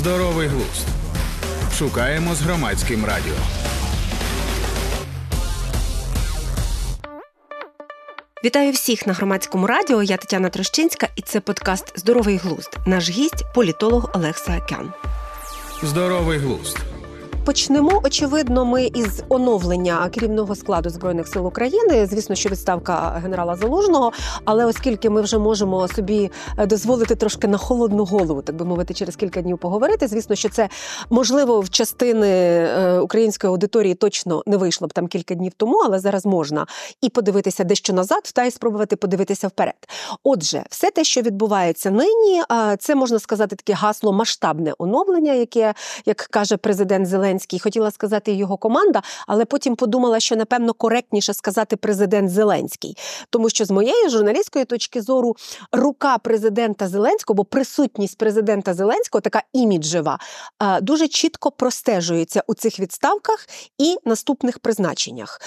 Здоровий глузд. Шукаємо з громадським радіо. Вітаю всіх на громадському радіо. Я Тетяна Трощинська, і це подкаст Здоровий глузд. Наш гість політолог Олег Саакян. Здоровий глузд. Почнемо очевидно. Ми із оновлення керівного складу збройних сил України. Звісно, що відставка генерала Залужного. Але оскільки ми вже можемо собі е, дозволити трошки на холодну голову, так би мовити, через кілька днів поговорити. Звісно, що це можливо в частини е, української аудиторії точно не вийшло б там кілька днів тому, але зараз можна і подивитися дещо назад, та й спробувати подивитися вперед. Отже, все те, що відбувається нині, це можна сказати таке гасло масштабне оновлення, яке як каже президент Зеленський, Зеленський, хотіла сказати його команда, але потім подумала, що напевно коректніше сказати президент Зеленський, тому що з моєї журналістської точки зору рука президента Зеленського, бо присутність президента Зеленського, така іміджева, дуже чітко простежується у цих відставках і наступних призначеннях.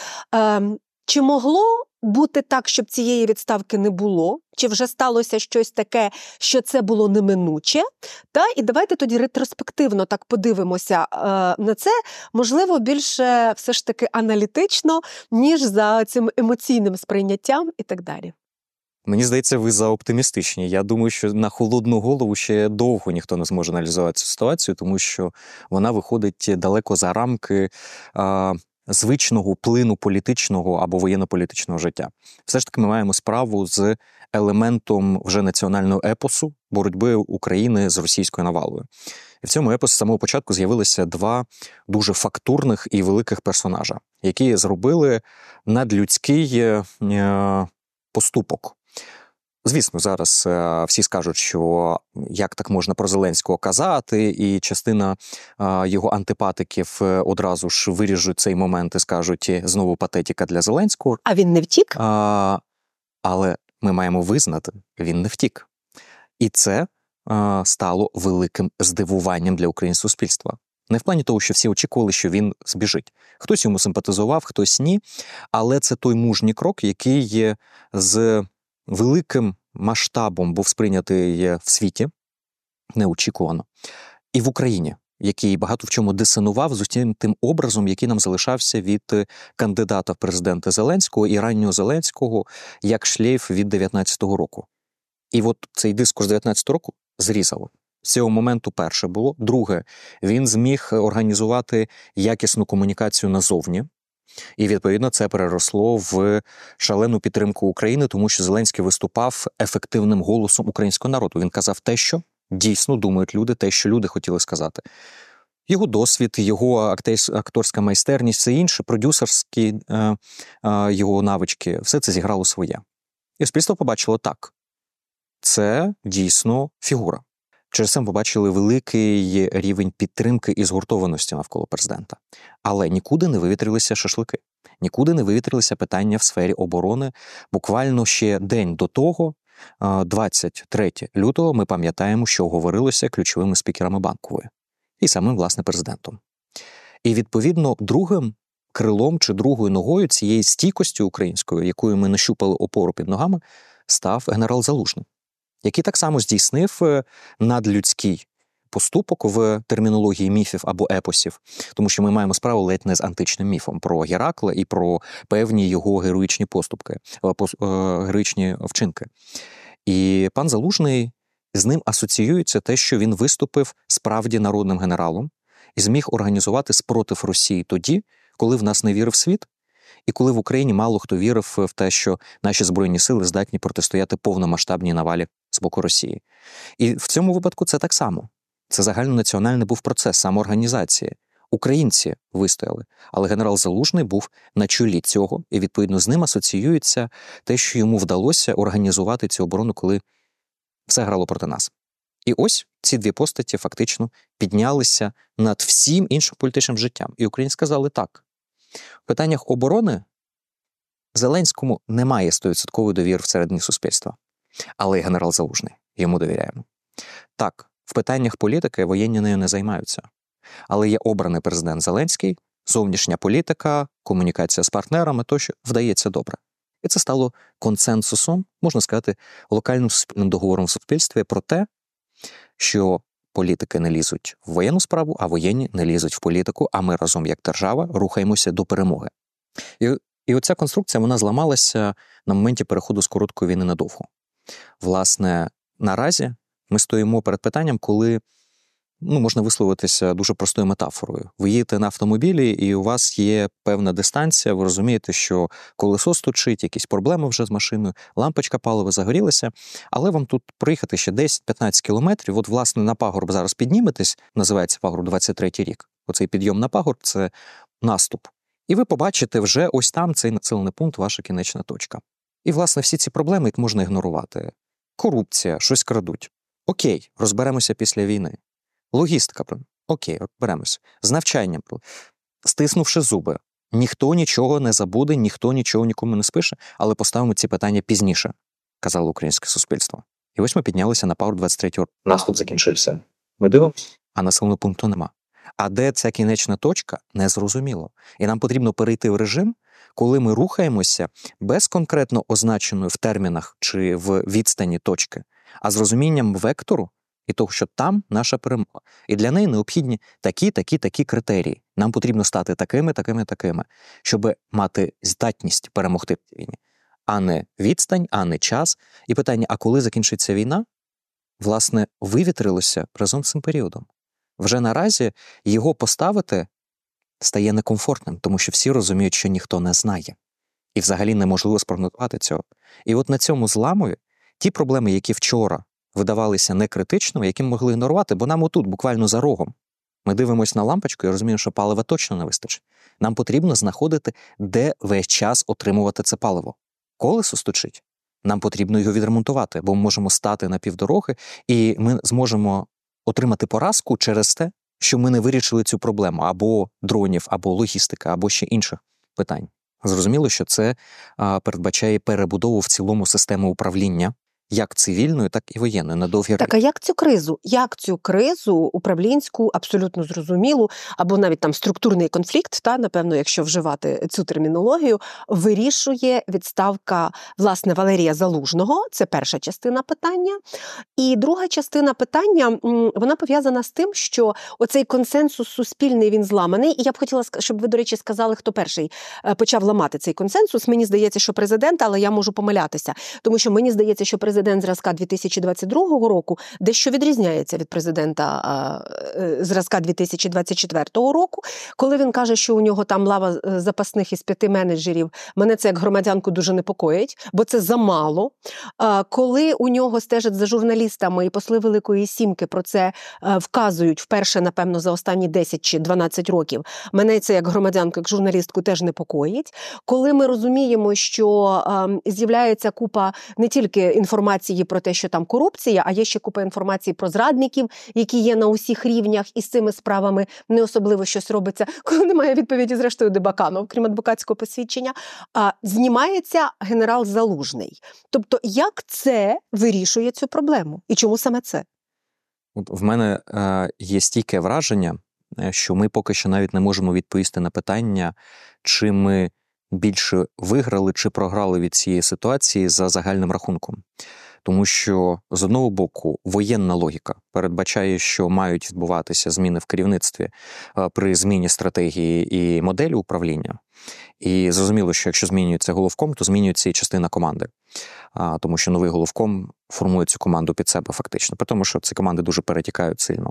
Чи могло бути так, щоб цієї відставки не було? Чи вже сталося щось таке, що це було неминуче? Та і давайте тоді ретроспективно так подивимося е, на це, можливо, більше все ж таки аналітично, ніж за цим емоційним сприйняттям і так далі. Мені здається, ви за оптимістичні. Я думаю, що на холодну голову ще довго ніхто не зможе аналізувати цю ситуацію, тому що вона виходить далеко за рамки. Е, звичного плину політичного або воєнно-політичного життя. Все ж таки, ми маємо справу з елементом вже національного епосу боротьби України з російською навалою. І в цьому епосі з самого початку з'явилися два дуже фактурних і великих персонажа, які зробили надлюдський е, поступок. Звісно, зараз е, всі скажуть, що як так можна про Зеленського казати, і частина е, його антипатиків е, одразу ж виріжуть цей момент і скажуть знову патетіка для Зеленського. А він не втік? А, Але ми маємо визнати, він не втік. І це стало великим здивуванням для українського суспільства. Не в плані того, що всі очікували, що він збіжить. Хтось йому симпатизував, хтось ні. Але це той мужній крок, який є з великим масштабом був сприйнятий в світі неочікувано, і в Україні, який багато в чому дисонував з тим тим образом, який нам залишався від е, кандидата в президенти Зеленського і раннього Зеленського як шлейф від 19-го року. І от цей дискурс 19-го року зрізало. З цього моменту перше було. Друге, він зміг організувати якісну комунікацію назовні. І відповідно це переросло в шалену підтримку України, тому що Зеленський виступав ефективним голосом українського народу. Він казав те, що дійсно думають люди, те, що люди хотіли сказати. Його досвід, його акторська майстерність, все інше, продюсерські е, е, його навички, все це зіграло своє. І суспільство побачило так: це дійсно фігура. Через це ми побачили великий рівень підтримки і згуртованості навколо президента. Але нікуди не вивітрилися шашлики, нікуди не вивітрилися питання в сфері оборони. Буквально ще день до того, 23 лютого, ми пам'ятаємо, що говорилося ключовими спікерами банкової і самим власне президентом. І відповідно другим крилом чи другою ногою цієї стійкості української, якою ми нащупали опору під ногами, став генерал Залужний який так само здійснив е, надлюдський поступок в термінології міфів або епосів, тому що ми маємо справу ледь не з античним міфом про Геракла і про певні його героїчні поступки, е, е, героїчні вчинки. І пан Залужний з ним асоціюється те, що він виступив справді народним генералом і зміг організувати спротив Росії тоді, коли в нас не вірив світ, і коли в Україні мало хто вірив в те, що наші збройні сили здатні протистояти повномасштабній навалі боку Росії. І в цьому випадку це так само. Це загальнонаціональний був процес самоорганізації. Українці вистояли, але генерал Залужний був на чолі цього, і відповідно з ним асоціюється те, що йому вдалося організувати цю оборону, коли все грало проти нас. І ось ці дві постаті фактично піднялися над всім іншим політичним життям. І українці сказали так: в питаннях оборони Зеленському немає стовідсоткової довіри всередині суспільства, але й генерал Залужний йому довіряємо. Так, в питаннях політики воєнні нею не займаються, але є обраний президент Зеленський, зовнішня політика, комунікація з партнерами тощо вдається добре. І це стало консенсусом, можна сказати, локальним суспільним договором в суспільстві про те, що політики не лізуть в воєнну справу, а воєнні не лізуть в політику. А ми разом, як держава, рухаємося до перемоги. І і оця конструкція вона зламалася на моменті переходу з короткої війни на довгу. Власне, наразі ми стоїмо перед питанням, коли ну, можна висловитися дуже простою метафорою. Ви їдете на автомобілі, і у вас є певна дистанція, ви розумієте, що колесо стучить, якісь проблеми вже з машиною, лампочка палива загорілася, але вам тут проїхати ще 10-15 кілометрів. От, власне, на пагорб зараз підніметесь, називається пагорб 23 рік. Оцей підйом на пагорб це наступ. І ви побачите вже ось там цей населений пункт, ваша кінечна точка. І, власне, всі ці проблеми їх можна ігнорувати. Корупція, щось крадуть. Окей, розберемося після війни. Логістика, окей, розберемося. З навчанням, стиснувши зуби. Ніхто нічого не забуде, ніхто нічого нікому не спише, але поставимо ці питання пізніше, казало українське суспільство. І ось ми піднялися на пару 23 року. Наступ закінчився. Ми дивимося, а населеного пункту нема. А де ця кінечна точка, незрозуміло. І нам потрібно перейти в режим, коли ми рухаємося без конкретно означеної в термінах чи в відстані точки, а з розумінням вектору і того, що там наша перемога. І для неї необхідні такі, такі, такі критерії. Нам потрібно стати такими, такими, такими, щоб мати здатність перемогти в війні, а не відстань, а не час. І питання: а коли закінчиться війна? Власне, вивітрилося разом з цим періодом. Вже наразі його поставити стає некомфортним, тому що всі розуміють, що ніхто не знає, і взагалі неможливо спрогнозувати цього. І от на цьому зламові ті проблеми, які вчора видавалися некритичними, які могли ігнорувати, бо нам отут, буквально за рогом. Ми дивимося на лампочку і розуміємо, що палива точно не вистачить. Нам потрібно знаходити, де весь час отримувати це паливо. Колесо стучить. Нам потрібно його відремонтувати, бо ми можемо стати на півдороги, і ми зможемо отримати поразку через те, що ми не вирішили цю проблему або дронів, або логістика, або ще інших питань. Зрозуміло, що це передбачає перебудову в цілому системи управління як цивільною, так і воєнною на довгі Так, а як цю кризу? Як цю кризу управлінську, абсолютно зрозумілу, або навіть там структурний конфлікт, та напевно, якщо вживати цю термінологію, вирішує відставка власне Валерія Залужного? Це перша частина питання. І друга частина питання вона пов'язана з тим, що оцей консенсус суспільний він зламаний. І я б хотіла щоб ви, до речі, сказали, хто перший е, почав ламати цей консенсус. Мені здається, що президент, але я можу помилятися, тому що мені здається, що президент президент зразка 2022 року дещо відрізняється від президента е, зразка 2024 року, коли він каже, що у нього там лава е, запасних із п'яти менеджерів. Мене це як громадянку дуже непокоїть, бо це замало. Коли у нього стежать за журналістами і посли Великої Сімки про це е, вказують вперше, напевно, за останні 10 чи 12 років. Мене це як громадянку, як журналістку теж непокоїть. Коли ми розуміємо, що ем, з'являється купа не тільки інформації інформації про те, що там корупція, а є ще купа інформації про зрадників, які є на усіх рівнях, і з цими справами не особливо щось робиться, коли немає відповіді, зрештою Дебакану, крім адвокатського посвідчення. А знімається генерал Залужний. Тобто, як це вирішує цю проблему? І чому саме це? От в мене е, є стійке враження, е, що ми поки що навіть не можемо відповісти на питання, чи ми більше виграли чи програли від цієї ситуації за загальним рахунком. Тому що з одного боку воєнна логіка передбачає, що мають відбуватися зміни в керівництві е, при зміні стратегії і моделі управління. І зрозуміло, що якщо змінюється головком, то змінюється і частина команди, тому що новий головком формує цю команду під себе фактично, при тому, що ці команди дуже перетікають сильно.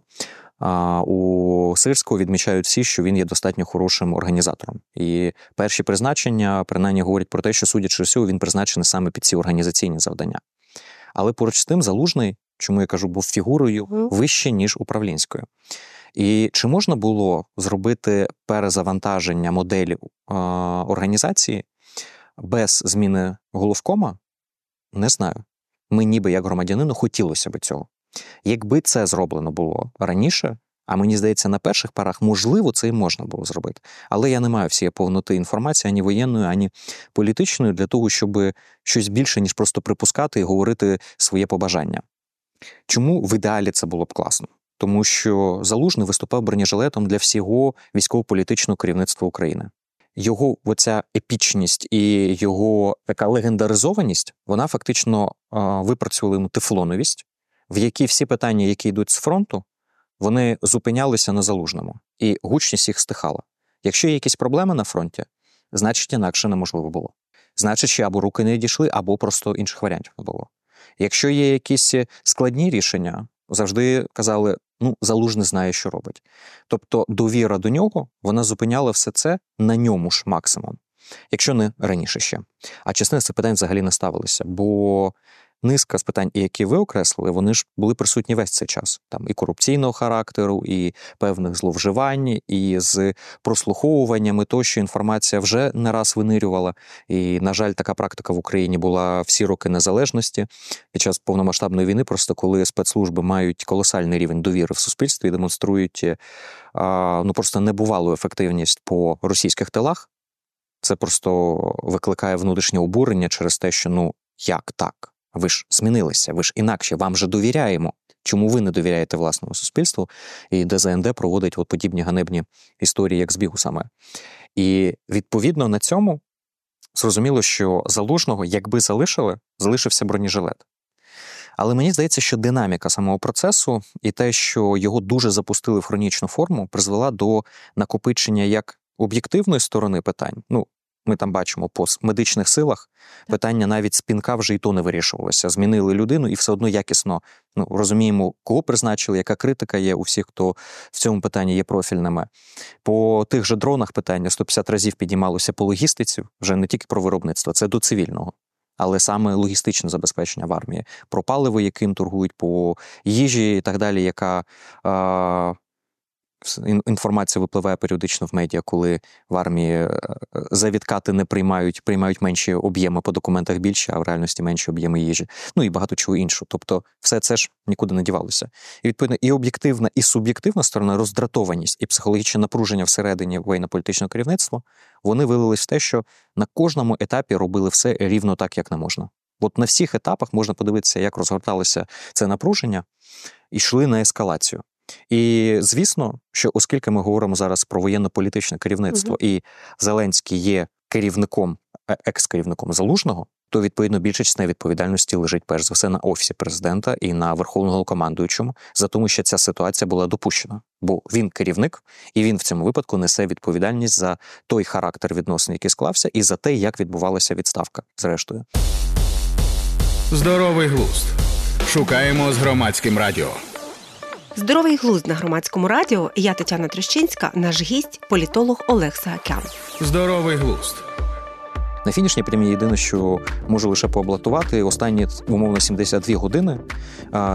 У Сирського відмічають всі, що він є достатньо хорошим організатором. І перші призначення принаймні говорять про те, що судячи всього, він призначений саме під ці організаційні завдання. Але поруч з тим залужний, чому я кажу, був фігурою вище ніж управлінською. І чи можна було зробити перезавантаження моделі е, організації без зміни головкома? Не знаю. Ми, ніби як громадянину, хотілося би цього. Якби це зроблено було раніше, а мені здається, на перших парах, можливо, це і можна було зробити. Але я не маю всієї повноти інформації ані воєнної, ані політичної для того, щоб щось більше, ніж просто припускати і говорити своє побажання. Чому в ідеалі це було б класно? Тому що Залужний виступав бронежилетом для всього військово-політичного керівництва України. Його оця епічність і його така легендаризованість, вона фактично випрацювала йому тефлоновість, в якій всі питання, які йдуть з фронту, вони зупинялися на залужному, і гучність їх стихала. Якщо є якісь проблеми на фронті, значить інакше неможливо було. Значить, або руки не дійшли, або просто інших варіантів не було. Якщо є якісь складні рішення, завжди казали: ну, залужний знає, що робить. Тобто довіра до нього вона зупиняла все це на ньому ж максимум, якщо не раніше ще. А частина цих питань взагалі не ставилися, бо низка з питань, які ви окреслили, вони ж були присутні весь цей час. Там і корупційного характеру, і певних зловживань, і з прослуховуваннями тощо інформація вже не раз винирювала. І, на жаль, така практика в Україні була всі роки незалежності під час повномасштабної війни, просто коли спецслужби мають колосальний рівень довіри в суспільстві і демонструють а, ну просто небувалу ефективність по російських тилах. Це просто викликає внутрішнє обурення через те, що ну як так? Ви ж змінилися, ви ж інакше, вам же довіряємо. Чому ви не довіряєте власному суспільству? І ДЗНД проводить от подібні ганебні історії, як збігу саме. І відповідно на цьому зрозуміло, що залужного, якби залишили, залишився бронежилет. Але мені здається, що динаміка самого процесу і те, що його дуже запустили в хронічну форму, призвела до накопичення як об'єктивної сторони питань. Ну, ми там бачимо по медичних силах питання навіть спінка вже і то не вирішувалося. Змінили людину і все одно якісно ну, розуміємо, кого призначили, яка критика є у всіх, хто в цьому питанні є профільними. По тих же дронах питання 150 разів піднімалося по логістиці, вже не тільки про виробництво, це до цивільного. Але саме логістичне забезпечення в армії, про паливо, яким торгують по їжі і так далі, яка інформація випливає періодично в медіа, коли в армії е, за відкати не приймають, приймають менші об'єми по документах більше, а в реальності менші об'єми їжі. Ну і багато чого іншого. Тобто, все це ж нікуди не дівалося. І відповідно і об'єктивна, і суб'єктивна сторона роздратованість і психологічне напруження всередині воєнно-політичного керівництва вони вилились в те, що на кожному етапі робили все рівно так, як не можна. От на всіх етапах можна подивитися, як розгорталося це напруження, і йшли на ескалацію. І звісно, що оскільки ми говоримо зараз про воєнно-політичне керівництво, угу. і Зеленський є керівником, е, екс-керівником залужного, то відповідно більша частина відповідальності лежить перш за все на офісі президента і на верховного командуючому за тому, що ця ситуація була допущена. Бо він керівник, і він в цьому випадку несе відповідальність за той характер відносин, який склався, і за те, як відбувалася відставка. Зрештою, здоровий глузд шукаємо з громадським радіо. Здоровий глузд на громадському радіо. Я Тетяна Трещинська, наш гість, політолог Олег Саакян. Здоровий глузд. На фінішній прямі єдине, що можу лише пооблатувати останні умовно 72 години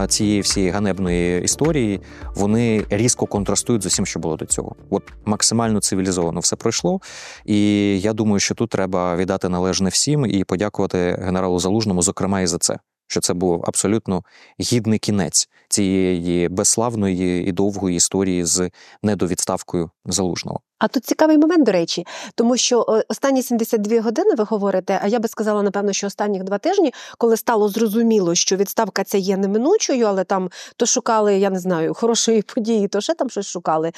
цієї всієї ганебної історії вони різко контрастують з усім, що було до цього. От максимально цивілізовано все пройшло. І я думаю, що тут треба віддати належне всім і подякувати генералу Залужному, зокрема, і за це. Що це був абсолютно гідний кінець цієї безславної і довгої історії з недовідставкою залужного. А тут цікавий момент, до речі, тому що останні 72 години ви говорите, а я би сказала, напевно, що останніх два тижні, коли стало зрозуміло, що відставка ця є неминучою, але там то шукали, я не знаю, хорошої події, то ще там щось шукали,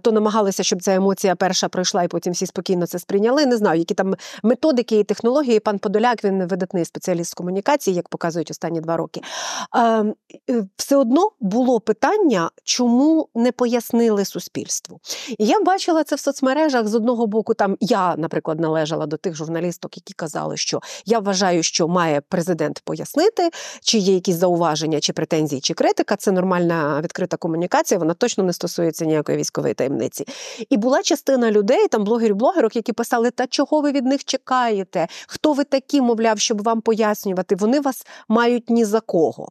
то намагалися, щоб ця емоція перша пройшла, і потім всі спокійно це сприйняли. Не знаю, які там методики і технології. Пан Подоляк він видатний спеціаліст з комунікації, як показують останні два роки. Е, все одно було питання, чому не пояснили суспільству. І я бачила це в соцмережах з одного боку. Там я, наприклад, належала до тих журналісток, які казали, що я вважаю, що має президент пояснити, чи є якісь зауваження, чи претензії, чи критика. Це нормальна відкрита комунікація. Вона точно не стосується ніякої військової таємниці. І була частина людей, там блогерів-блогерок, які писали: Та чого ви від них чекаєте? Хто ви такі, мовляв, щоб вам пояснювати? Вони вас мають ні за кого.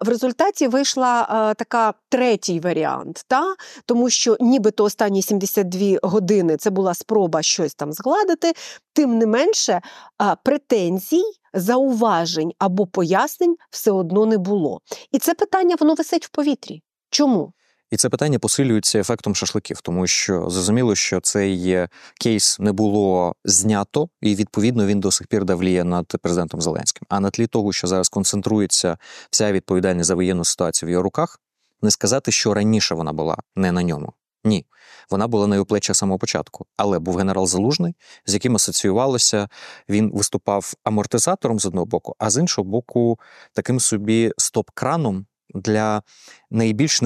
В результаті вийшла така третій варіант, та? тому що нібито останні 72 години це була спроба щось там згладити, тим не менше претензій, зауважень або пояснень все одно не було. І це питання воно висить в повітрі. Чому? І це питання посилюється ефектом шашликів, тому що зрозуміло, що цей кейс не було знято, і відповідно він до сих пір давліє над президентом Зеленським. А на тлі того, що зараз концентрується вся відповідальність за воєнну ситуацію в його руках, не сказати, що раніше вона була не на ньому. Ні, вона була на його плечах самого початку, але був генерал Залужний, з яким асоціювалося. Він виступав амортизатором з одного боку, а з іншого боку, таким собі стоп-краном для найбільш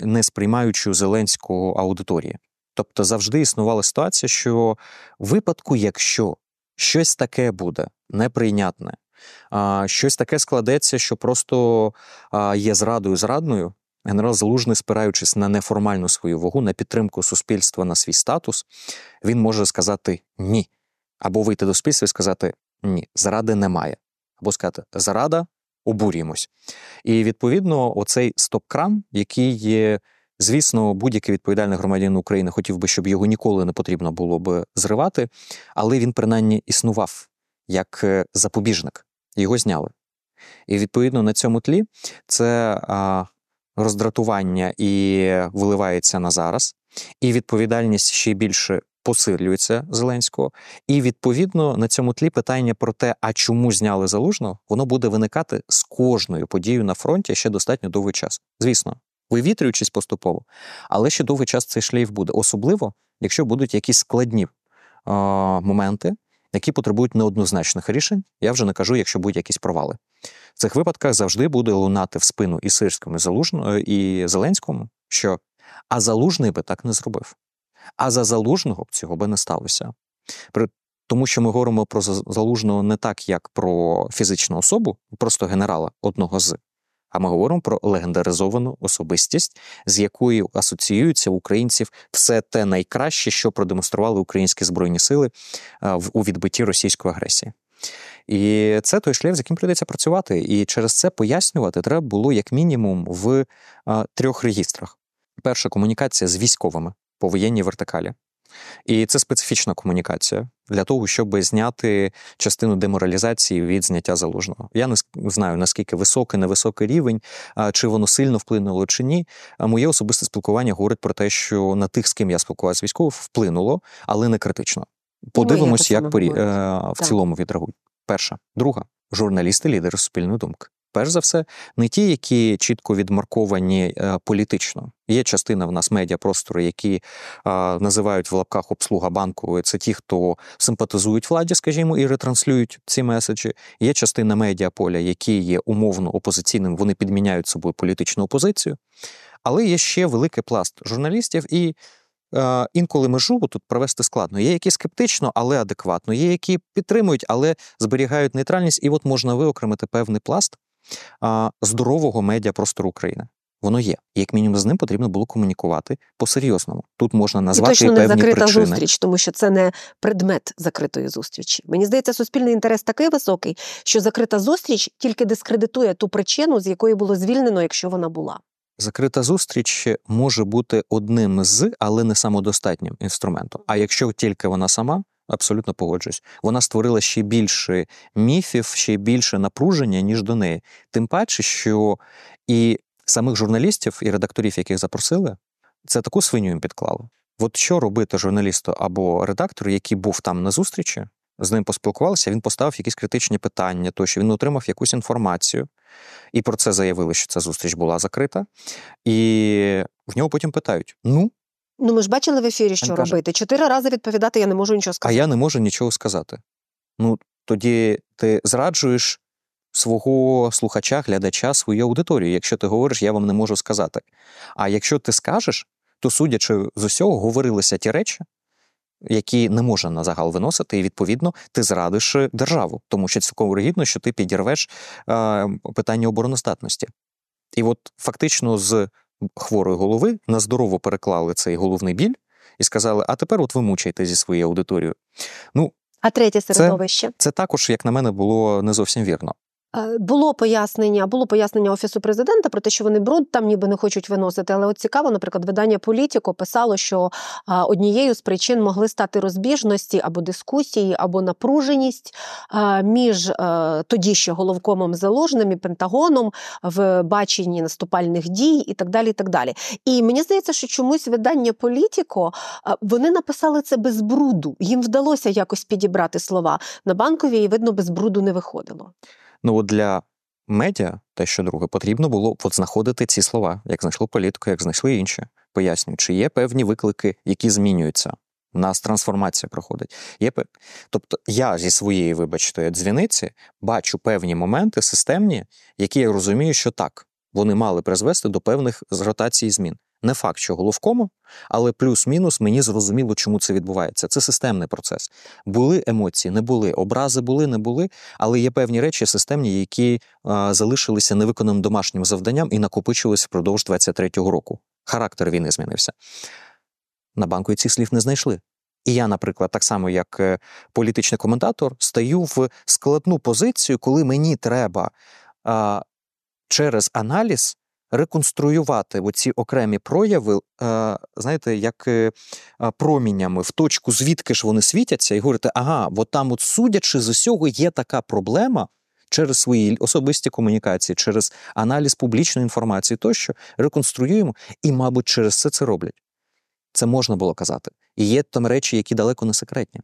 несприймаючої Зеленського аудиторії. Тобто завжди існувала ситуація, що в випадку, якщо щось таке буде неприйнятне, щось таке складеться, що просто є зрадою зрадною, генерал Залужний, спираючись на неформальну свою вагу, на підтримку суспільства, на свій статус, він може сказати ні. Або вийти до суспільства і сказати ні, зради немає. Або сказати зрада, обурюємось. І відповідно, оцей стоп-кран, який. Звісно, будь-який відповідальний громадянин України хотів би, щоб його ніколи не потрібно було б зривати, але він принаймні існував як е, запобіжник. Його зняли. І відповідно на цьому тлі це а, роздратування і виливається на зараз, і відповідальність ще більше посилюється Зеленського. І відповідно на цьому тлі питання про те, а чому зняли залужного, воно буде виникати з кожною подією на фронті ще достатньо довгий час. Звісно, вивітрюючись поступово, але ще довгий час цей шлейф буде, особливо якщо будуть якісь складні а, моменти. Які потребують неоднозначних рішень, я вже не кажу, якщо будуть якісь провали. В цих випадках завжди буде лунати в спину і Сирському, і, Залужному, і Зеленському, що а Залужний би так не зробив. А за Залужного цього би не сталося. Тому, що ми говоримо про Залужного не так, як про фізичну особу, просто генерала одного з, а ми говоримо про легендаризовану особистість, з якою асоціюються в українців все те найкраще, що продемонстрували українські збройні сили у відбитті російської агресії. І це той шлях, з яким прийдеться працювати. І через це пояснювати треба було як мінімум в трьох регістрах: перша комунікація з військовими по воєнній вертикалі. І це специфічна комунікація для того, щоб зняти частину деморалізації від зняття залужного. Я не знаю наскільки високий, невисокий рівень, чи воно сильно вплинуло чи ні. Моє особисте спілкування говорить про те, що на тих, з ким я спілкувався військових, вплинуло, але не критично. Подивимось, як порі... Е, в цілому відреагують. Перша, друга журналісти, лідери суспільної думки. Перш за все, не ті, які чітко відмарковані е, політично. Є частина в нас медіапростору, які е, називають в лапках обслуга банку. Це ті, хто симпатизують владі, скажімо, і ретранслюють ці меседжі. Є частина медіаполя, які є умовно опозиційним, вони підміняють собою політичну опозицію. Але є ще великий пласт журналістів і Е, інколи межу тут провести складно. Є які скептично, але адекватно, є які підтримують, але зберігають нейтральність, і от можна виокремити певний пласт здорового медіапростору України. Воно є. Як мінімум з ним потрібно було комунікувати по-серйозному. Тут можна назвати і точно не певні закрита причини. зустріч, тому що це не предмет закритої зустрічі. Мені здається, суспільний інтерес такий високий, що закрита зустріч тільки дискредитує ту причину, з якої було звільнено, якщо вона була. Закрита зустріч може бути одним з, але не самодостатнім інструментом. А якщо тільки вона сама, абсолютно погоджуюсь, вона створила ще більше міфів, ще більше напруження, ніж до неї. Тим паче, що і самих журналістів і редакторів, яких запросили, це таку свиню їм підклали. От що робити журналісту або редактору, який був там на зустрічі, з ним поспілкувалися, він поставив якісь критичні питання, тощо він отримав якусь інформацію, і про це заявили, що ця зустріч була закрита. І в нього потім питають: ну. Ну, ми ж бачили в ефірі, що каже, робити. Чотири рази відповідати я не можу нічого сказати. А я не можу нічого сказати. Ну, тоді ти зраджуєш свого слухача, глядача, свою аудиторію. Якщо ти говориш, я вам не можу сказати. А якщо ти скажеш, то судячи з усього, говорилися ті речі, які не можна на загал виносити, і відповідно ти зрадиш е, державу, тому що цілком вирогідно, що ти підірвеш е, питання обороноздатності. І от фактично з хворої голови на здорово переклали цей головний біль і сказали: а тепер от ви мучайте зі своєю аудиторією. Ну, а третє середовище це, це також, як на мене, було не зовсім вірно. Е, було пояснення, було пояснення офісу президента про те, що вони бруд там ніби не хочуть виносити. Але от цікаво, наприклад, видання Політіко писало, що однією з причин могли стати розбіжності або дискусії, або напруженість між е, тоді ще головкомом Залужним і Пентагоном в баченні наступальних дій і так далі. І так далі. І мені здається, що чомусь видання Політіко вони написали це без бруду. Їм вдалося якось підібрати слова на банкові, і видно, без бруду не виходило. Ну от для медіа, те, що друге, потрібно було от знаходити ці слова, як знайшло політику, як знайшли інші. Пояснюю, чи є певні виклики, які змінюються. У нас трансформація проходить. Є. Тобто я зі своєї, вибачте, дзвіниці бачу певні моменти системні, які я розумію, що так. вони мали призвести до певних ротацій змін. Не факт, що головкому, але плюс-мінус мені зрозуміло, чому це відбувається. Це системний процес. Були емоції, не були, образи були, не були, але є певні речі системні, які а, залишилися невиконаним домашнім завданням і накопичилися впродовж 23-го року. Характер війни змінився. На банку і цих слів не знайшли. І я, наприклад, так само як е, політичний коментатор, стаю в складну позицію, коли мені треба а, через аналіз реконструювати оці окремі прояви, знаєте, як е, а, промінями в точку, звідки ж вони світяться, і говорити, ага, от там, от судячи з усього, є така проблема. Через свої особисті комунікації, через аналіз публічної інформації, тощо реконструюємо, і, мабуть, через це це роблять. Це можна було казати. І є там речі, які далеко не секретні.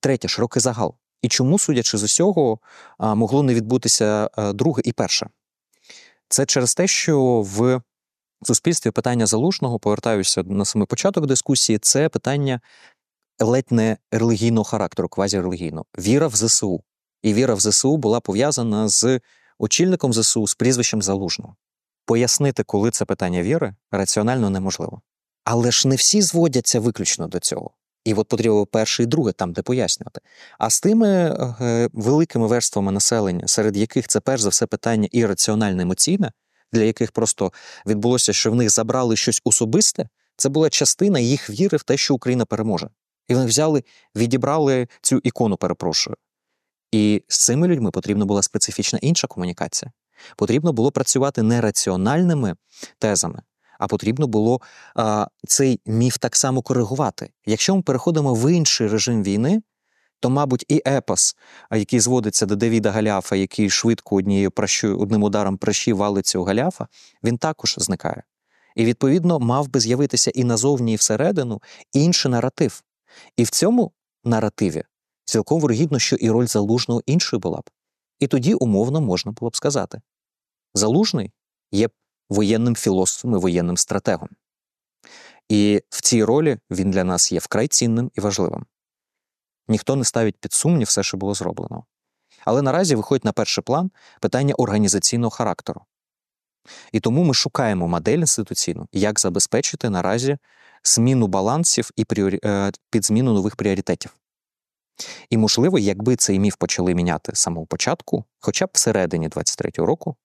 Третє широкий загал. І чому, судячи з усього, могло не відбутися друге і перше? Це через те, що в суспільстві питання залужного, повертаюся на самий початок дискусії, це питання ледь не релігійного характеру, квазірелігійного. Віра в ЗСУ. І віра в ЗСУ була пов'язана з очільником ЗСУ з прізвищем Залужного. Пояснити, коли це питання віри, раціонально неможливо. Але ж не всі зводяться виключно до цього. І от потрібно перше і друге, там де пояснювати. А з тими е, великими верствами населення, серед яких це перш за все питання ірраціональне емоційне, для яких просто відбулося, що в них забрали щось особисте, це була частина їх віри в те, що Україна переможе. І вони взяли, відібрали цю ікону, перепрошую. І з цими людьми потрібна була специфічна інша комунікація. Потрібно було працювати не раціональними тезами, а потрібно було а, цей міф так само коригувати. Якщо ми переходимо в інший режим війни, то, мабуть, і епос, який зводиться до Давіда Галяфа, який швидко однією пращою, одним ударом пращі валить цього Галяфа, він також зникає. І, відповідно, мав би з'явитися і назовні, і всередину інший наратив. І в цьому наративі цілком вирогідно, що і роль залужного іншою була б. І тоді умовно можна було б сказати: залужний є воєнним філософом і воєнним стратегом. І в цій ролі він для нас є вкрай цінним і важливим. Ніхто не ставить під сумнів все, що було зроблено. Але наразі виходить на перший план питання організаційного характеру. І тому ми шукаємо модель інституційну, як забезпечити наразі зміну балансів і пріорі... Е, під зміну нових пріоритетів. І, можливо, якби цей міф почали міняти з самого початку, хоча б всередині 23-го року,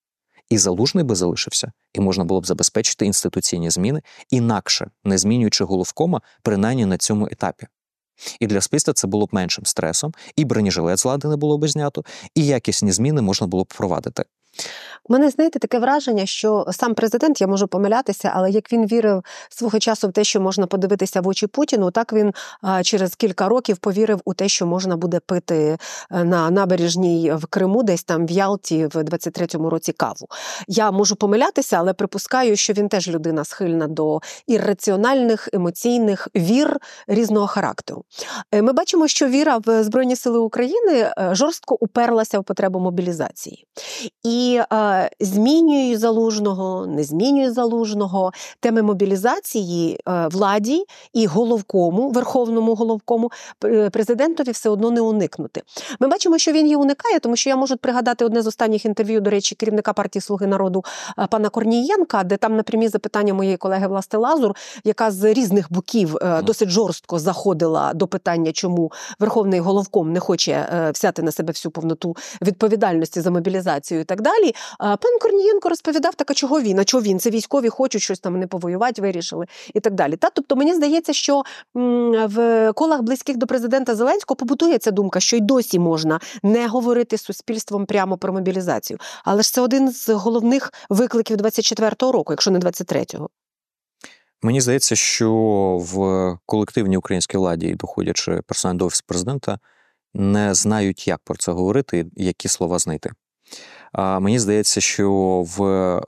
і залужний би залишився, і можна було б забезпечити інституційні зміни, інакше не змінюючи головкома, принаймні на цьому етапі. І для списта це було б меншим стресом, і бронежилет з влади не було б знято, і якісні зміни можна було б впровадити. Мене знаєте таке враження, що сам президент, я можу помилятися, але як він вірив свого часу в те, що можна подивитися в очі Путіну, так він через кілька років повірив у те, що можна буде пити е, на набережній в Криму, десь там в Ялті в 23-му році каву. Я можу помилятися, але припускаю, що він теж людина схильна до ірраціональних емоційних вір різного характеру. Е, ми бачимо, що віра в Збройні Сили України е, жорстко уперлася в потребу мобілізації. І змінює залужного, не змінює залужного теми мобілізації е, владі і головкому, верховному головкому президентові все одно не уникнути. Ми бачимо, що він її уникає, тому що я можу пригадати одне з останніх інтерв'ю, до речі, керівника партії Слуги народу е, пана Корнієнка, де там напрямі запитання моєї колеги Власти Лазур, яка з різних боків е, досить жорстко заходила до питання, чому верховний головком не хоче е, взяти на себе всю повноту відповідальності за мобілізацію і так далі. Пан Корнієнко розповідав, так, а чого він? А чого він? Це військові хочуть щось там не повоювати, вирішили і так далі. Та тобто мені здається, що в колах близьких до президента Зеленського побутується думка, що й досі можна не говорити з суспільством прямо про мобілізацію. Але ж це один з головних викликів 24-го року, якщо не 23-го. Мені здається, що в колективній українській владі, доходячи персонально до офісу президента, не знають, як про це говорити, які слова знайти. А Мені здається, що в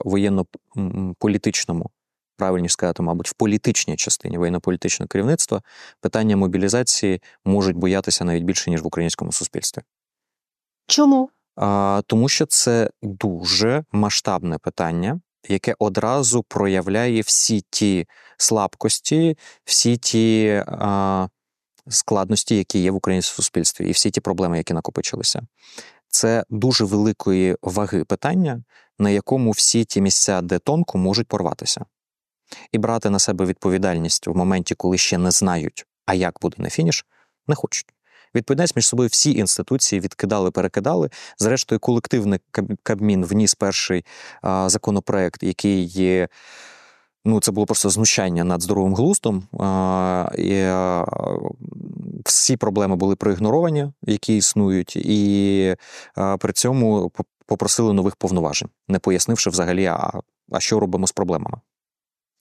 воєнно-політичному, правильніше сказати, мабуть, в політичній частині воєнно-політичного керівництва питання мобілізації можуть боятися навіть більше, ніж в українському суспільстві. Чому? А, Тому що це дуже масштабне питання, яке одразу проявляє всі ті слабкості, всі ті а, складності, які є в українському суспільстві, і всі ті проблеми, які накопичилися. Це дуже великої ваги питання, на якому всі ті місця, де тонко, можуть порватися. І брати на себе відповідальність в моменті, коли ще не знають, а як буде на фініш, не хочуть. Відповідальність між собою всі інституції відкидали, перекидали. Зрештою, колективний Кабмін вніс перший законопроект, який є. Ну, це було просто знущання над здоровим глуздом. І, а, всі проблеми були проігноровані, які існують, і а, при цьому попросили нових повноважень, не пояснивши взагалі, а, а що робимо з проблемами.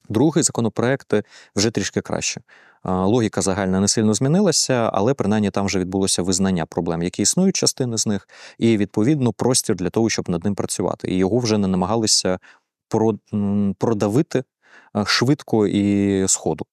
Другий законопроект вже трішки краще. Логіка загальна не сильно змінилася, але принаймні там вже відбулося визнання проблем, які існують, частини з них, і відповідно простір для того, щоб над ним працювати. І його вже не намагалися продавити швидко і сходу.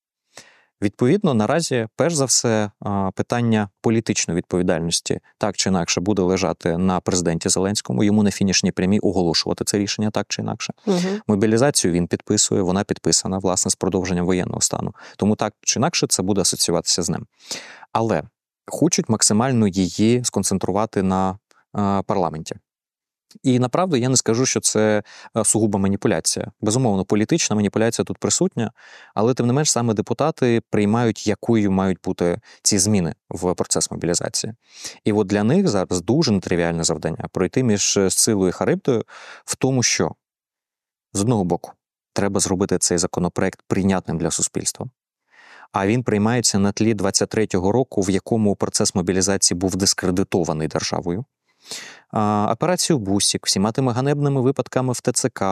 Відповідно, наразі, перш за все, питання політичної відповідальності так чи інакше буде лежати на президенті Зеленському. Йому на фінішній прямій оголошувати це рішення так чи інакше. Угу. Мобілізацію він підписує, вона підписана власне з продовженням воєнного стану. Тому так чи інакше це буде асоціюватися з ним. Але хочуть максимально її сконцентрувати на е, парламенті. І направду я не скажу, що це е, сугуба маніпуляція. Безумовно, політична маніпуляція тут присутня, але тим не менш саме депутати приймають, якою мають бути ці зміни в процес мобілізації. І от для них зараз дуже нетривіальне завдання пройти між е, силою і Харибдою в тому, що з одного боку, треба зробити цей законопроект прийнятним для суспільства. А він приймається на тлі 23-го року, в якому процес мобілізації був дискредитований державою. Операцію Бусік, всіма тими ганебними випадками в ТЦК,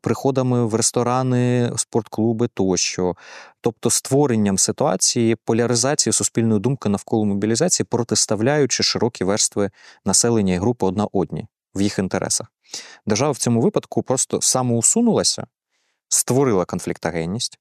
приходами в ресторани, спортклуби тощо, тобто створенням ситуації поляризації суспільної думки навколо мобілізації, протиставляючи широкі верстви населення і групи одна одній в їх інтересах. Держава в цьому випадку просто самоусунулася, створила конфліктогенність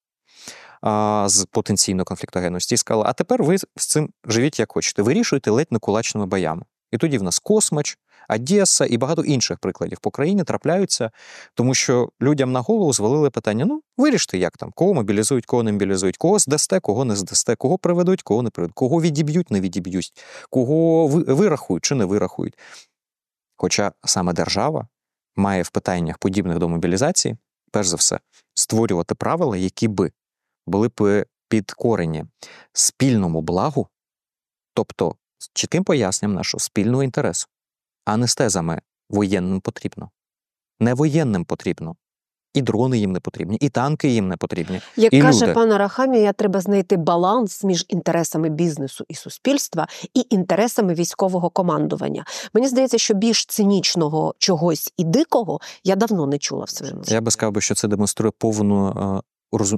з потенційної конфліктогенності і сказала: а тепер ви з цим живіть як хочете, вирішуйте ледь не кулачними боями. І тоді в нас Космач, Одеса і багато інших прикладів по країні трапляються, тому що людям на голову звалили питання: ну, виріште, як там, кого мобілізують, кого не мобілізують, кого здасте, кого не здасте, кого приведуть, кого не приведуть, кого відіб'ють, не відіб'ють, кого вирахують чи не вирахують. Хоча саме держава має в питаннях, подібних до мобілізації, перш за все, створювати правила, які би були б підкорені спільному благу, тобто з чітким поясненням нашого спільного інтересу, а не з тезами воєнним потрібно. Не воєнним потрібно. І дрони їм не потрібні, і танки їм не потрібні. Як І каже люди. пан Арахамія, треба знайти баланс між інтересами бізнесу і суспільства і інтересами військового командування. Мені здається, що більш цинічного чогось і дикого я давно не чула в своєму житті. Я би сказав, що це демонструє повну е,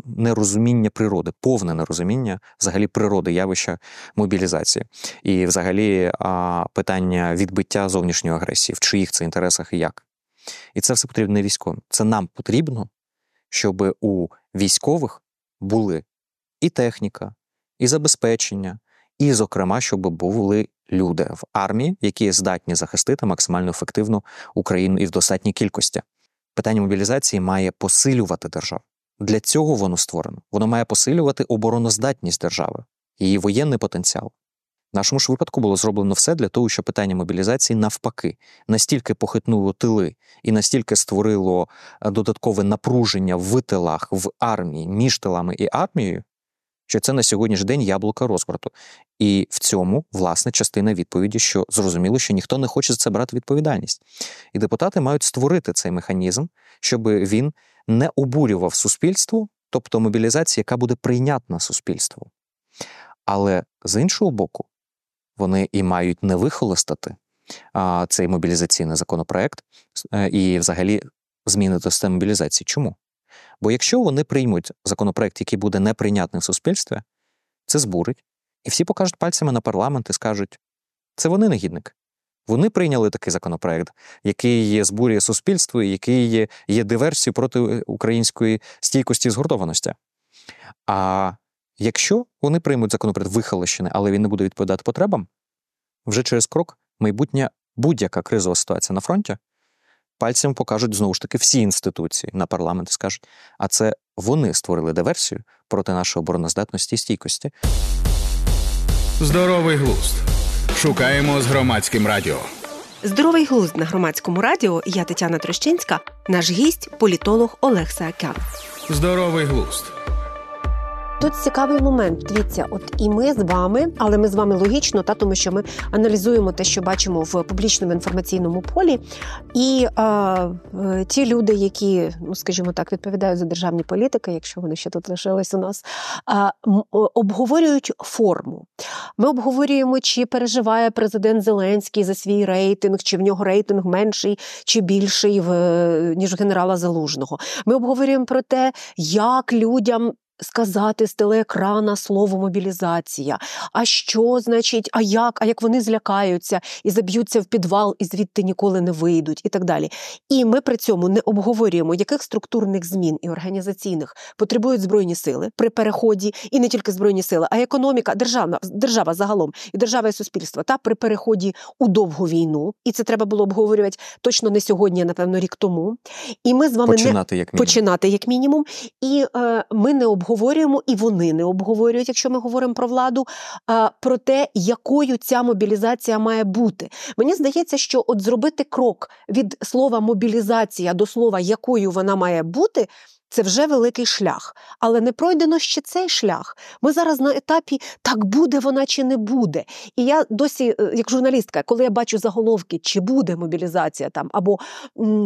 нерозуміння природи, повне нерозуміння взагалі природи явища мобілізації, і взагалі питання відбиття зовнішньої агресії, в чиїх це інтересах і як. І це все потрібно не військовим. Це нам потрібно, щоб у військових були і техніка, і забезпечення, і, зокрема, щоб були люди в армії, які здатні захистити максимально ефективно Україну і в достатній кількості. Питання мобілізації має посилювати державу. Для цього воно створено. Воно має посилювати обороноздатність держави, її воєнний потенціал. В нашому ж випадку було зроблено все для того, щоб питання мобілізації навпаки настільки похитнуло тили і настільки створило е, додаткове напруження в тилах, в армії, між тилами і армією, що це на сьогоднішній день яблука розбрату. І в цьому, власне, частина відповіді, що зрозуміло, що ніхто не хоче за це брати відповідальність. І депутати мають створити цей механізм, щоб він не обурював суспільство, тобто мобілізація, яка буде прийнятна суспільству. Але з іншого боку, вони і мають не вихолостати а, цей мобілізаційний законопроект е, і взагалі змінити систему мобілізації. Чому? Бо якщо вони приймуть законопроект, який буде неприйнятний в суспільстві, це збурить, і всі покажуть пальцями на парламент і скажуть: це вони негідник. Вони прийняли такий законопроект, який є збурює суспільство, і який є, диверсією проти української стійкості і згуртованості. А якщо вони приймуть законопроект вихолощений, але він не буде відповідати потребам, вже через крок майбутня будь-яка кризова ситуація на фронті пальцем покажуть знову ж таки всі інституції на парламент і скажуть, а це вони створили диверсію проти нашої обороноздатності і стійкості. Здоровий глузд. Шукаємо з громадським радіо. Здоровий глузд на громадському радіо. Я Тетяна Трощинська, наш гість, політолог Олег Саакян. Здоровий глузд. Тут цікавий момент. Дивіться, от і ми з вами, але ми з вами логічно, та тому що ми аналізуємо те, що бачимо в публічному інформаційному полі. І а, е, ті люди, які, ну скажімо так, відповідають за державні політики, якщо вони ще тут лишились у нас, а, обговорюють форму. Ми обговорюємо, чи переживає президент Зеленський за свій рейтинг, чи в нього рейтинг менший чи більший в ніж в генерала Залужного. Ми обговорюємо про те, як людям сказати з телеекрана слово мобілізація. А що значить, а як? А як вони злякаються і заб'ються в підвал, і звідти ніколи не вийдуть, і так далі. І ми при цьому не обговорюємо, яких структурних змін і організаційних потребують збройні сили при переході, і не тільки збройні сили, а й економіка, державна держава загалом, і держава і суспільство та при переході у довгу війну. І це треба було обговорювати точно не сьогодні, а напевно, рік тому. І ми з вами не Починати як мінімум. починати як мінімум. І е, ми не обговорюємо, і вони не обговорюють, якщо ми говоримо про владу, про те, якою ця мобілізація має бути. Мені здається, що от зробити крок від слова мобілізація до слова, якою вона має бути. Це вже великий шлях, але не пройдено ще цей шлях. Ми зараз на етапі так буде вона чи не буде. І я досі, е, як журналістка, коли я бачу заголовки, чи буде мобілізація там, або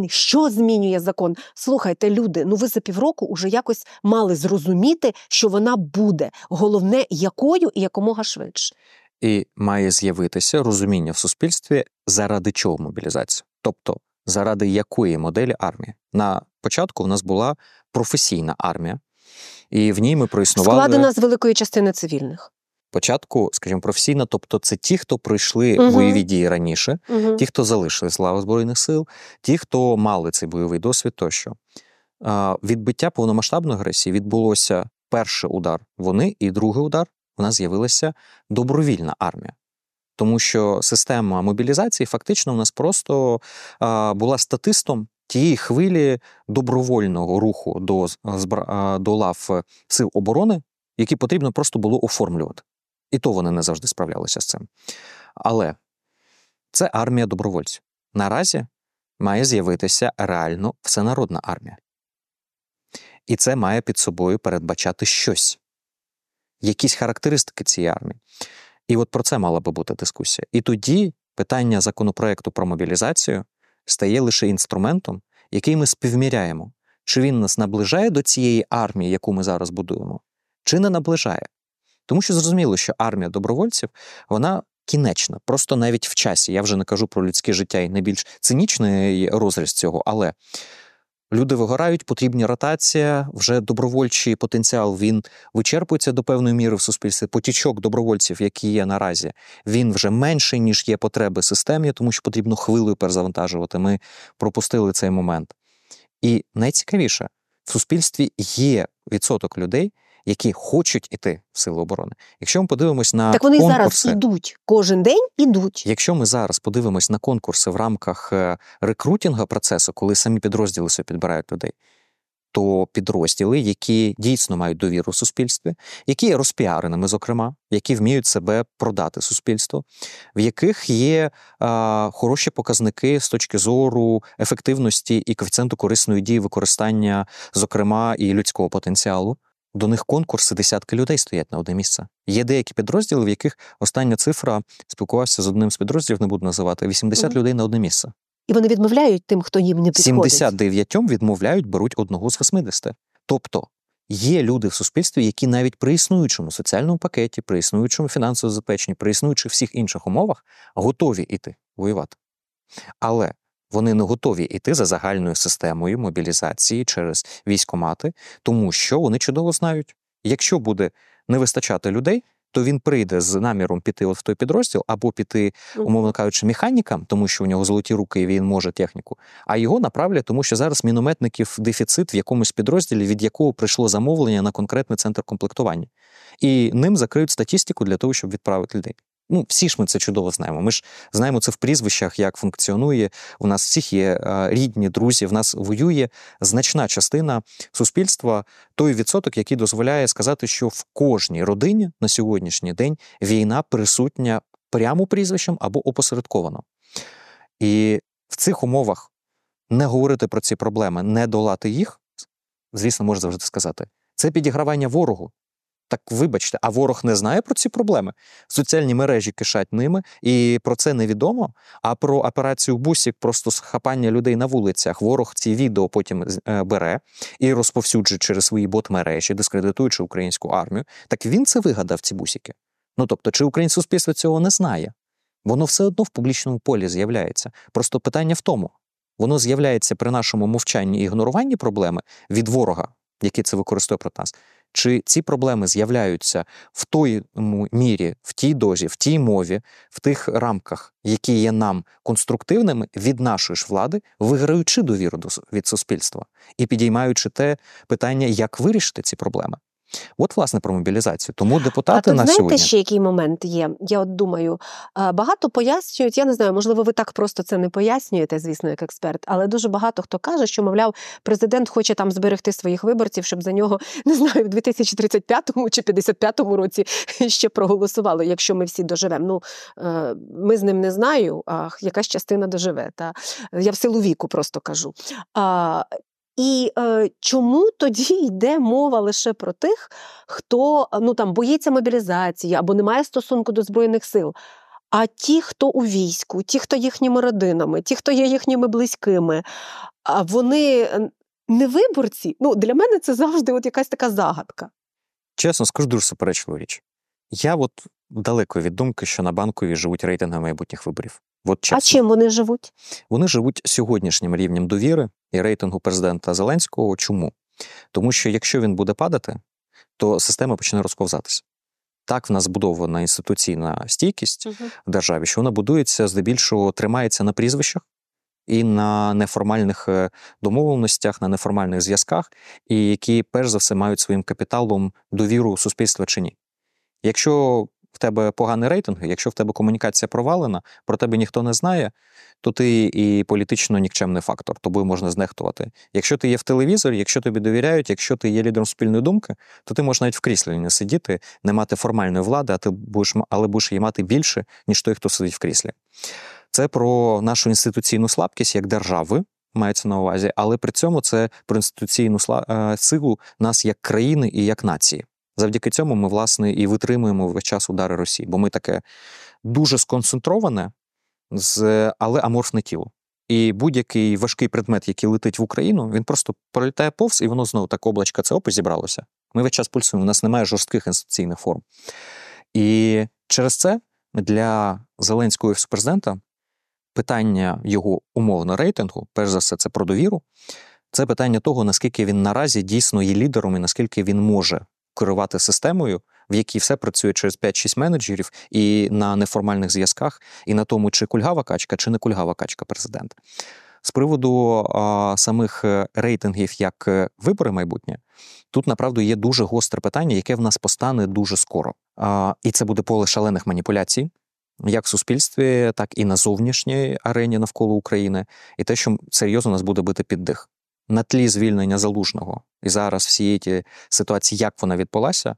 що змінює закон. Слухайте, люди, ну ви за півроку уже якось мали зрозуміти, що вона буде. Головне, якою і якомога швидше. І має з'явитися розуміння в суспільстві, заради чого мобілізація. Тобто, заради якої моделі армії. На початку в нас була професійна армія, і в ній ми проіснували Складена з великої частини цивільних. початку, скажімо, професійна, тобто це ті, хто пройшли Мгм. бойові дії раніше, Угу. ті, хто залишили славу Збройних сил, ті, хто мали цей бойовий досвід тощо. А, Відбиття повномасштабної агресії відбулося перший удар вони, і другий удар в нас з'явилася добровільна армія. Тому що система мобілізації фактично в нас просто а, була статистом тієї хвилі добровольного руху до, збра- а, до лав е, сил оборони, які потрібно просто було оформлювати. І то вони не завжди справлялися з цим. Але це армія добровольців. Наразі має з'явитися реально всенародна армія. І це має під собою передбачати щось, якісь характеристики цієї армії. І от про це мала би бути дискусія. І тоді питання законопроекту про мобілізацію стає лише інструментом, який ми співміряємо, чи він нас наближає до цієї армії, яку ми зараз будуємо, чи не наближає. Тому що зрозуміло, що армія добровольців вона кінечна, просто навіть в часі. Я вже не кажу про людське життя і найбільш цинічний розріз цього, але люди вигорають, потрібна ротація, вже добровольчий потенціал він вичерпується до певної міри в суспільстві. Потічок добровольців, які є наразі, він вже менший, ніж є потреби системі, тому що потрібно хвилею перезавантажувати. Ми пропустили цей момент. І найцікавіше, в суспільстві є відсоток людей, які хочуть іти в сили оборони. Якщо ми подивимось на Так вони й зараз ідуть. Кожен день ідуть. Якщо ми зараз подивимось на конкурси в рамках е, рекрутінга процесу, коли самі підрозділи собі підбирають людей, то підрозділи, які дійсно мають довіру в суспільстві, які є розпіареними, зокрема, які вміють себе продати суспільству, в яких є а, хороші показники з точки зору ефективності і коефіцієнту корисної дії використання, зокрема, і людського потенціалу. До них конкурси десятки людей стоять на одне місце. Є деякі підрозділи, в яких остання цифра спілкувався з одним з підрозділів, не буду називати 80 Мгм. людей на одне місце. І вони відмовляють тим, хто їм не підходить. 79 відмовляють, беруть одного з 80. Тобто є люди в суспільстві, які навіть при існуючому соціальному пакеті, при існуючому фінансовому забезпеченні, при існуючих всіх інших умовах готові йти воювати. Але вони не готові йти за загальною системою мобілізації через військомати, тому що вони чудово знають, якщо буде не вистачати людей, то він прийде з наміром піти от в той підрозділ або піти, умовно кажучи, механікам, тому що у нього золоті руки і він може техніку, а його направлять, тому що зараз мінометників дефіцит в якомусь підрозділі, від якого прийшло замовлення на конкретний центр комплектування. І ним закриють статистику для того, щоб відправити людей. Ну, всі ж ми це чудово знаємо. Ми ж знаємо це в прізвищах, як функціонує. У нас всіх є е, рідні, друзі. В нас воює значна частина суспільства, той відсоток, який дозволяє сказати, що в кожній родині на сьогоднішній день війна присутня прямо прізвищем або опосередковано. І в цих умовах не говорити про ці проблеми, не долати їх, звісно, можна завжди сказати, це підігравання ворогу. Так вибачте, а ворог не знає про ці проблеми. Соціальні мережі кишать ними, і про це невідомо. А про операцію Бусік, просто схапання людей на вулицях, ворог ці відео потім е, бере і розповсюджує через свої бот-мережі, дискредитуючи українську армію. Так він це вигадав, ці бусики. Ну тобто, чи українське суспільство цього не знає? Воно все одно в публічному полі з'являється. Просто питання в тому: воно з'являється при нашому мовчанні і ігноруванні проблеми від ворога, який це використовує проти нас. Чи ці проблеми з'являються в той мірі, в тій дозі, в тій мові, в тих рамках, які є нам конструктивними від нашої ж влади, виграючи довіру від суспільства і підіймаючи те питання, як вирішити ці проблеми? От, власне, про мобілізацію. Тому депутати а на знаєте, сьогодні... ще який момент є? Я от думаю, багато пояснюють. Я не знаю, можливо, ви так просто це не пояснюєте, звісно, як експерт, але дуже багато хто каже, що мовляв, президент хоче там зберегти своїх виборців, щоб за нього не знаю, в 2035 чи 55-му році ще проголосували, якщо ми всі доживемо. Ну е, ми з ним не знаю, а якась частина доживе. Та я в силу віку просто кажу. А, і е, чому тоді йде мова лише про тих, хто ну там боїться мобілізації або не має стосунку до збройних сил? А ті, хто у війську, ті, хто їхніми родинами, ті, хто є їхніми близькими, вони не виборці. Ну для мене це завжди от якась така загадка. Чесно, скажу дуже суперечливу річ. Я от далеко від думки, що на банкові живуть рейтинги майбутніх виборів. От чесно. А чим вони живуть? Вони живуть сьогоднішнім рівнем довіри і рейтингу президента Зеленського. Чому? Тому що якщо він буде падати, то система почне розковзатися. Так в нас збудована інституційна стійкість в державі, що вона будується здебільшого тримається на прізвищах і на неформальних е, домовленостях, на неформальних зв'язках, і які перш за все мають своїм капіталом довіру суспільства чи ні. Якщо в тебе поганий рейтинг, якщо в тебе комунікація провалена, про тебе ніхто не знає, то ти і політично нікчемний фактор, тобою можна знехтувати. Якщо ти є в телевізорі, якщо тобі довіряють, якщо ти є лідером спільної думки, то ти можеш навіть в кріслі не сидіти, не мати формальної влади, а ти будеш але будеш її мати більше, ніж той, хто сидить в кріслі. Це про нашу інституційну слабкість як держави. Мається на увазі, але при цьому це про інституційну е, силу нас як країни і як нації. Завдяки цьому ми, власне, і витримуємо весь час удари Росії, бо ми таке дуже сконцентроване, але аморфне тіло. І будь-який важкий предмет, який летить в Україну, він просто пролітає повз, і воно знову так облачка це опис зібралося. Ми весь час пульсуємо, у нас немає жорстких інституційних форм. І через це для Зеленського президента питання його умовно рейтингу, перш за все, це про довіру. Це питання того, наскільки він наразі дійсно є лідером і наскільки він може керувати системою, в якій все працює через 5-6 менеджерів, і на неформальних зв'язках, і на тому, чи кульгава качка, чи не кульгава качка президента. З приводу а, самих е, рейтингів як е, вибори майбутнє, тут направду є дуже гостре питання, яке в нас постане дуже скоро. А, І це буде поле шалених маніпуляцій, як в суспільстві, так і на зовнішній арені навколо України, і те, що серйозно нас буде бити під дих на тлі звільнення залужного і зараз всі ті ситуації, як вона відбулася,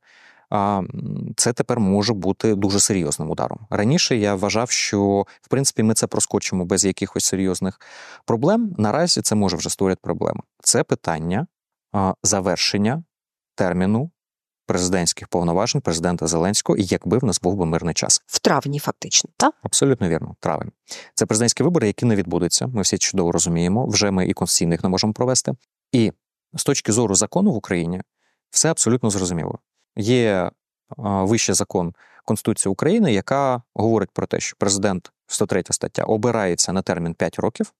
це тепер може бути дуже серйозним ударом. Раніше я вважав, що в принципі ми це проскочимо без якихось серйозних проблем. Наразі це може вже створити проблеми. Це питання завершення терміну президентських повноважень президента Зеленського, і якби в нас був би мирний час в травні, фактично, так? абсолютно вірно. Травень це президентські вибори, які не відбудуться. Ми всі чудово розуміємо. Вже ми і конституційних не можемо провести. І з точки зору закону в Україні все абсолютно зрозуміло. Є вищий закон Конституції України, яка говорить про те, що президент 103 стаття обирається на термін 5 років.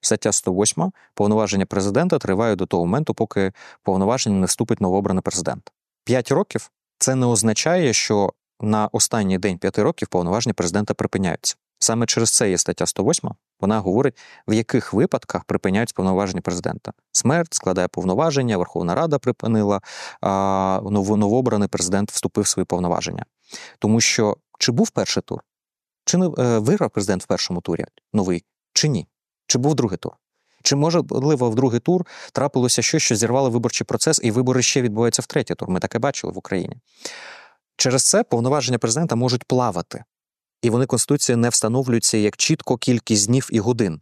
Стаття 108 повноваження президента тривають до того моменту, поки повноваження не вступить новообраний президент. 5 років це не означає, що на останній день 5 років повноваження президента припиняються. Саме через це є стаття 108, вона говорить, в яких випадках припиняють повноваження президента. Смерть складає повноваження, Верховна Рада припинила, а новообраний президент вступив в свої повноваження. Тому що чи був перший тур? Чи не е, виграв президент в першому турі новий, чи ні? Чи був другий тур? Чи можливо в другий тур трапилося щось, що зірвало виборчий процес, і вибори ще відбуваються в третій тур? Ми таке бачили в Україні. Через це повноваження президента можуть плавати. І вони Конституції не встановлюються як чітко кількість днів і годин.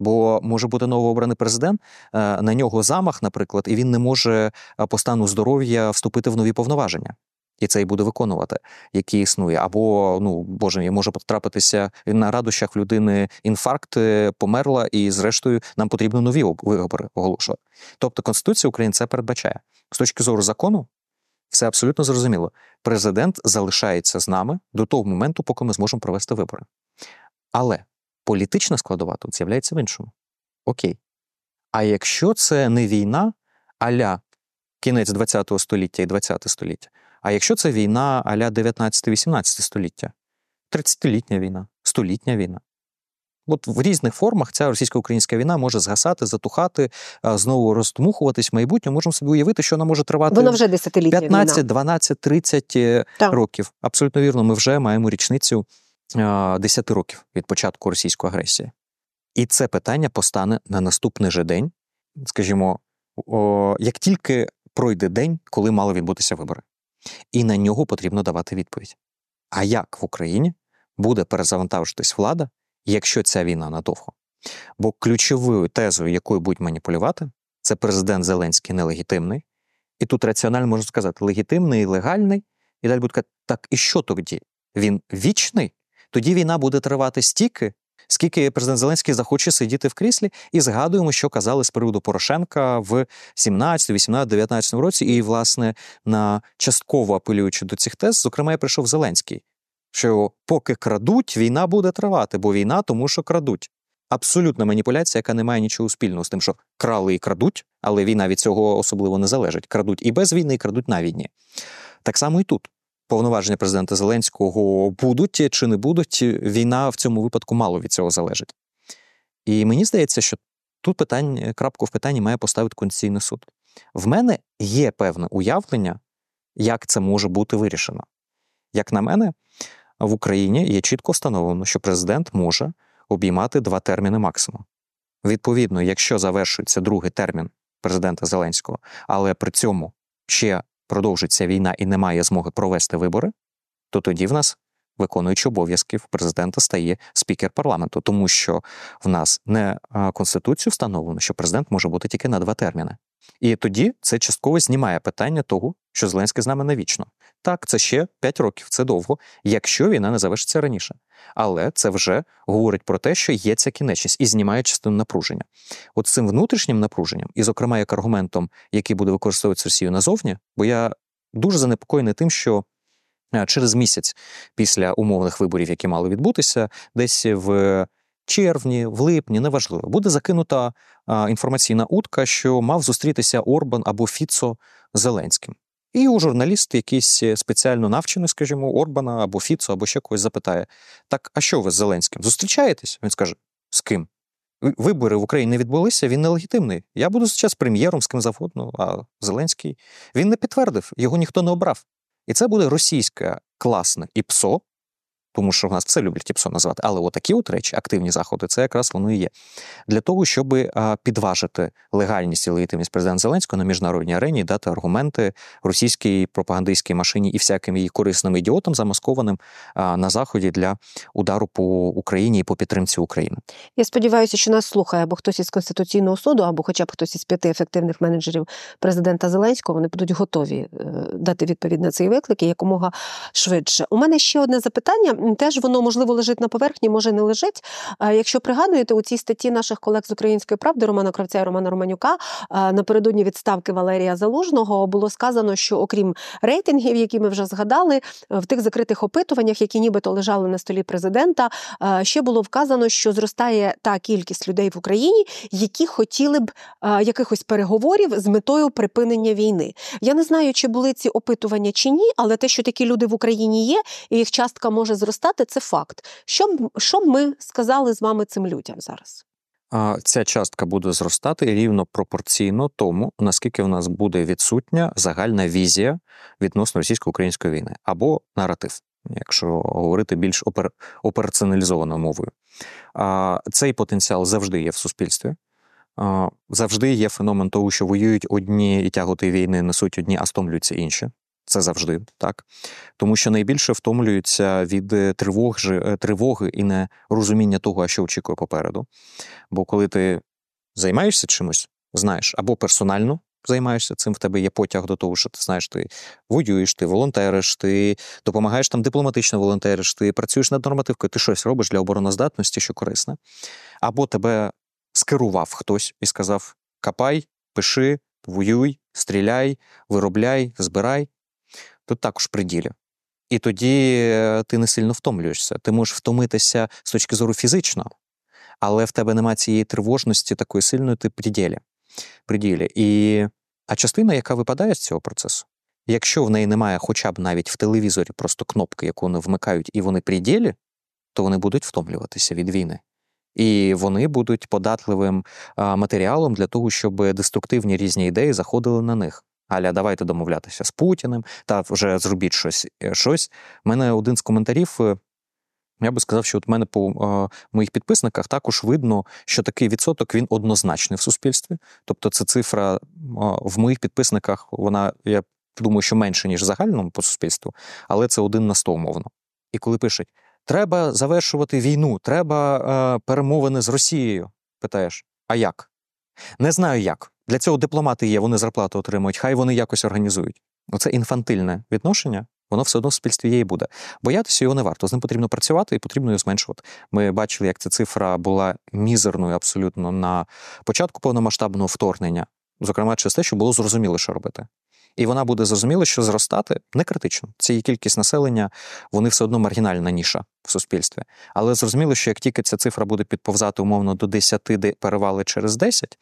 Бо може бути новообраний президент, е, на нього замах, наприклад, і він не може е, по стану здоров'я вступити в нові повноваження. І це і буде виконувати, які існує. Або, ну боже може потрапитися на радощах людини інфаркт, е, померла, і зрештою нам потрібно нові вибори оголошувати. Тобто Конституція України це передбачає. З точки зору закону, все абсолютно зрозуміло. Президент залишається з нами до того моменту, поки ми зможемо провести вибори. Але політична складова тут з'являється в іншому. Окей. А якщо це не війна аля кінець 20 століття і 20 століття, а якщо це війна аля 19-18 століття, 30-літня війна, столітня війна. От в різних формах ця російсько-українська війна може згасати, затухати, знову роздмухуватись в майбутньому. Можемо собі уявити, що вона може тривати Вона вже 15, війна. 12, 30 е, Так. років. Абсолютно вірно, ми вже маємо річницю а, 10 років від початку російської агресії. І це питання постане на наступний же день, скажімо, як тільки пройде день, коли мали відбутися вибори. І на нього потрібно давати відповідь. А як в Україні буде перезавантажитись влада, якщо ця війна надовго? Бо ключовою тезою, якою будуть маніпулювати, це президент Зеленський нелегітимний. І тут раціонально можна сказати, легітимний, легальний, і далі будуть казати, так і що тоді? Він вічний? Тоді війна буде тривати стільки, скільки президент Зеленський захоче сидіти в кріслі, і згадуємо, що казали з приводу Порошенка в 17, 18, 19 році. І, власне, на частково апелюючи до цих тез, зокрема, я прийшов Зеленський, що поки крадуть, війна буде тривати, бо війна тому, що крадуть. Абсолютна маніпуляція, яка не має нічого спільного з тим, що крали і крадуть, але війна від цього особливо не залежить. Крадуть і без війни, і крадуть на війні. Так само і тут. Повноваження президента Зеленського будуть чи не будуть, війна в цьому випадку мало від цього залежить. І мені здається, що тут питання, крапку в питанні має поставити Конституційний суд. В мене є певне уявлення, як це може бути вирішено. Як на мене, в Україні є чітко встановлено, що президент може обіймати два терміни максимум. Відповідно, якщо завершується другий термін президента Зеленського, але при цьому ще продовжиться війна і немає змоги провести вибори, то тоді в нас виконуючи обов'язків президента стає спікер парламенту, тому що в нас не конституцію встановлено, що президент може бути тільки на два терміни. І тоді це частково знімає питання того, що Зеленський з нами навічно. Так, це ще 5 років, це довго, якщо війна не завершиться раніше. Але це вже говорить про те, що є ця кінечність і знімає частину напруження. От цим внутрішнім напруженням, і, зокрема, як аргументом, який буде використовуватися Росію назовні, бо я дуже занепокоєний тим, що через місяць після умовних виборів, які мали відбутися, десь в червні, в липні, неважливо, буде закинута інформаційна утка, що мав зустрітися Орбан або Фіцо Зеленським. І у журналіст, якийсь спеціально навчений, скажімо, Орбана або Фіцо, або ще когось запитає: так, а що ви з Зеленським? Зустрічаєтесь? Він скаже: з ким? Вибори в Україні не відбулися, він нелегітимний. Я буду зараз прем'єром з ким завгодно, а Зеленський він не підтвердив, його ніхто не обрав. І це буде російське класне ІПСО, тому що в нас все люблять ІПСО назвати. Але отакі от речі, активні заходи, це якраз воно і є. Для того, щоб підважити легальність і легітимність президента Зеленського на міжнародній арені дати аргументи російській пропагандистській машині і всяким її корисним ідіотам, замаскованим на заході для удару по Україні і по підтримці України. Я сподіваюся, що нас слухає або хтось із Конституційного суду, або хоча б хтось із п'яти ефективних менеджерів президента Зеленського. Вони будуть готові е, дати відповідь на цей виклик і якомога швидше. У мене ще одне запитання. Теж воно можливо лежить на поверхні, може не лежить. Якщо пригадуєте, у цій статті наших колег з української правди Романа Кравця і Романа Романюка напередодні відставки Валерія Залужного було сказано, що окрім рейтингів, які ми вже згадали, в тих закритих опитуваннях, які нібито лежали на столі президента, ще було вказано, що зростає та кількість людей в Україні, які хотіли б якихось переговорів з метою припинення війни. Я не знаю, чи були ці опитування чи ні, але те, що такі люди в Україні є, і їх частка може зростати, це факт. Що що ми сказали з вами цим людям зараз? Ця частка буде зростати рівно пропорційно тому, наскільки в нас буде відсутня загальна візія відносно російсько-української війни або наратив, якщо говорити більш опер... операціоналізованою мовою. Цей потенціал завжди є в суспільстві. Завжди є феномен того, що воюють одні і тяготи війни несуть одні, а стомлюються інші. Це завжди так. Тому що найбільше втомлюються від е, тривог, тривоги і нерозуміння того, що очікує попереду. Бо коли ти займаєшся чимось, знаєш, або персонально займаєшся цим, в тебе є потяг до того, що ти знаєш, ти воюєш, ти волонтериш, ти допомагаєш там дипломатично волонтериш, ти працюєш над нормативкою, ти щось робиш для обороноздатності, що корисне. Або тебе скерував хтось і сказав: капай, пиши, воюй, стріляй, виробляй, збирай. Тут також приділі. І тоді е, ти не сильно втомлюєшся. Ти можеш втомитися з точки зору фізично, але в тебе немає цієї тривожності такої сильної, ти приділі. приділі. І... А частина, яка випадає з цього процесу, якщо в неї немає хоча б навіть в телевізорі просто кнопки, яку вони вмикають, і вони приділі, то вони будуть втомлюватися від війни. І вони будуть податливим матеріалом для того, щоб деструктивні різні ідеї заходили на них. Аля, давайте домовлятися з Путіним, та вже зробіть щось. е, щось. У мене один з коментарів. е, Я би сказав, що от мене по е, моїх підписниках також видно, що такий відсоток він однозначний в суспільстві. Тобто, це цифра е, в моїх підписниках, вона, я думаю, що менше, ніж в загальному по суспільству, але це один на сто умовно. І коли пишуть: треба завершувати війну, треба е, перемовини з Росією. Питаєш, а як? Не знаю як. Для цього дипломати є, вони зарплату отримують, хай вони якось організують. Оце інфантильне відношення, воно все одно в суспільстві є і буде. Боятися його не варто. З ним потрібно працювати і потрібно його зменшувати. Ми бачили, як ця цифра була мізерною абсолютно на початку повномасштабного вторгнення, зокрема, через те, що було зрозуміло, що робити. І вона буде зрозуміло, що зростати не критично. Це кількість населення, вони все одно маргінальна ніша в суспільстві. Але зрозуміло, що як тільки ця цифра буде підповзати умовно до 10, де перевали через 10,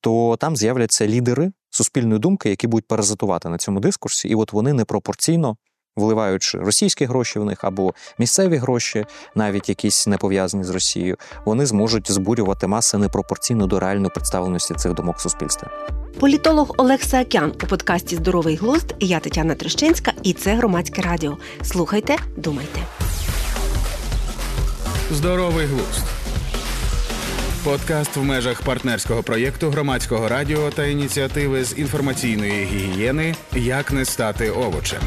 то там з'являться лідери суспільної думки, які будуть паразитувати на цьому дискурсі, і от вони непропорційно. Вливаючи російські гроші в них або місцеві гроші, навіть якісь не пов'язані з Росією, вони зможуть збурювати маси непропорційно до реальної представленості цих думок в суспільстві. Політолог Олег Саакян у подкасті Здоровий глузд. Я Тетяна Трещинська, і це громадське радіо. Слухайте, думайте. Здоровий глузд. Подкаст в межах партнерського проєкту громадського радіо та ініціативи з інформаційної гігієни Як не стати овочем.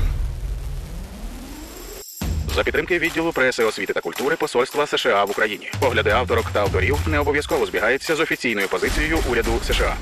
За підтримки відділу преси, освіти та культури Посольства США в Україні. Погляди авторок та авторів не обов'язково збігаються з офіційною позицією уряду США.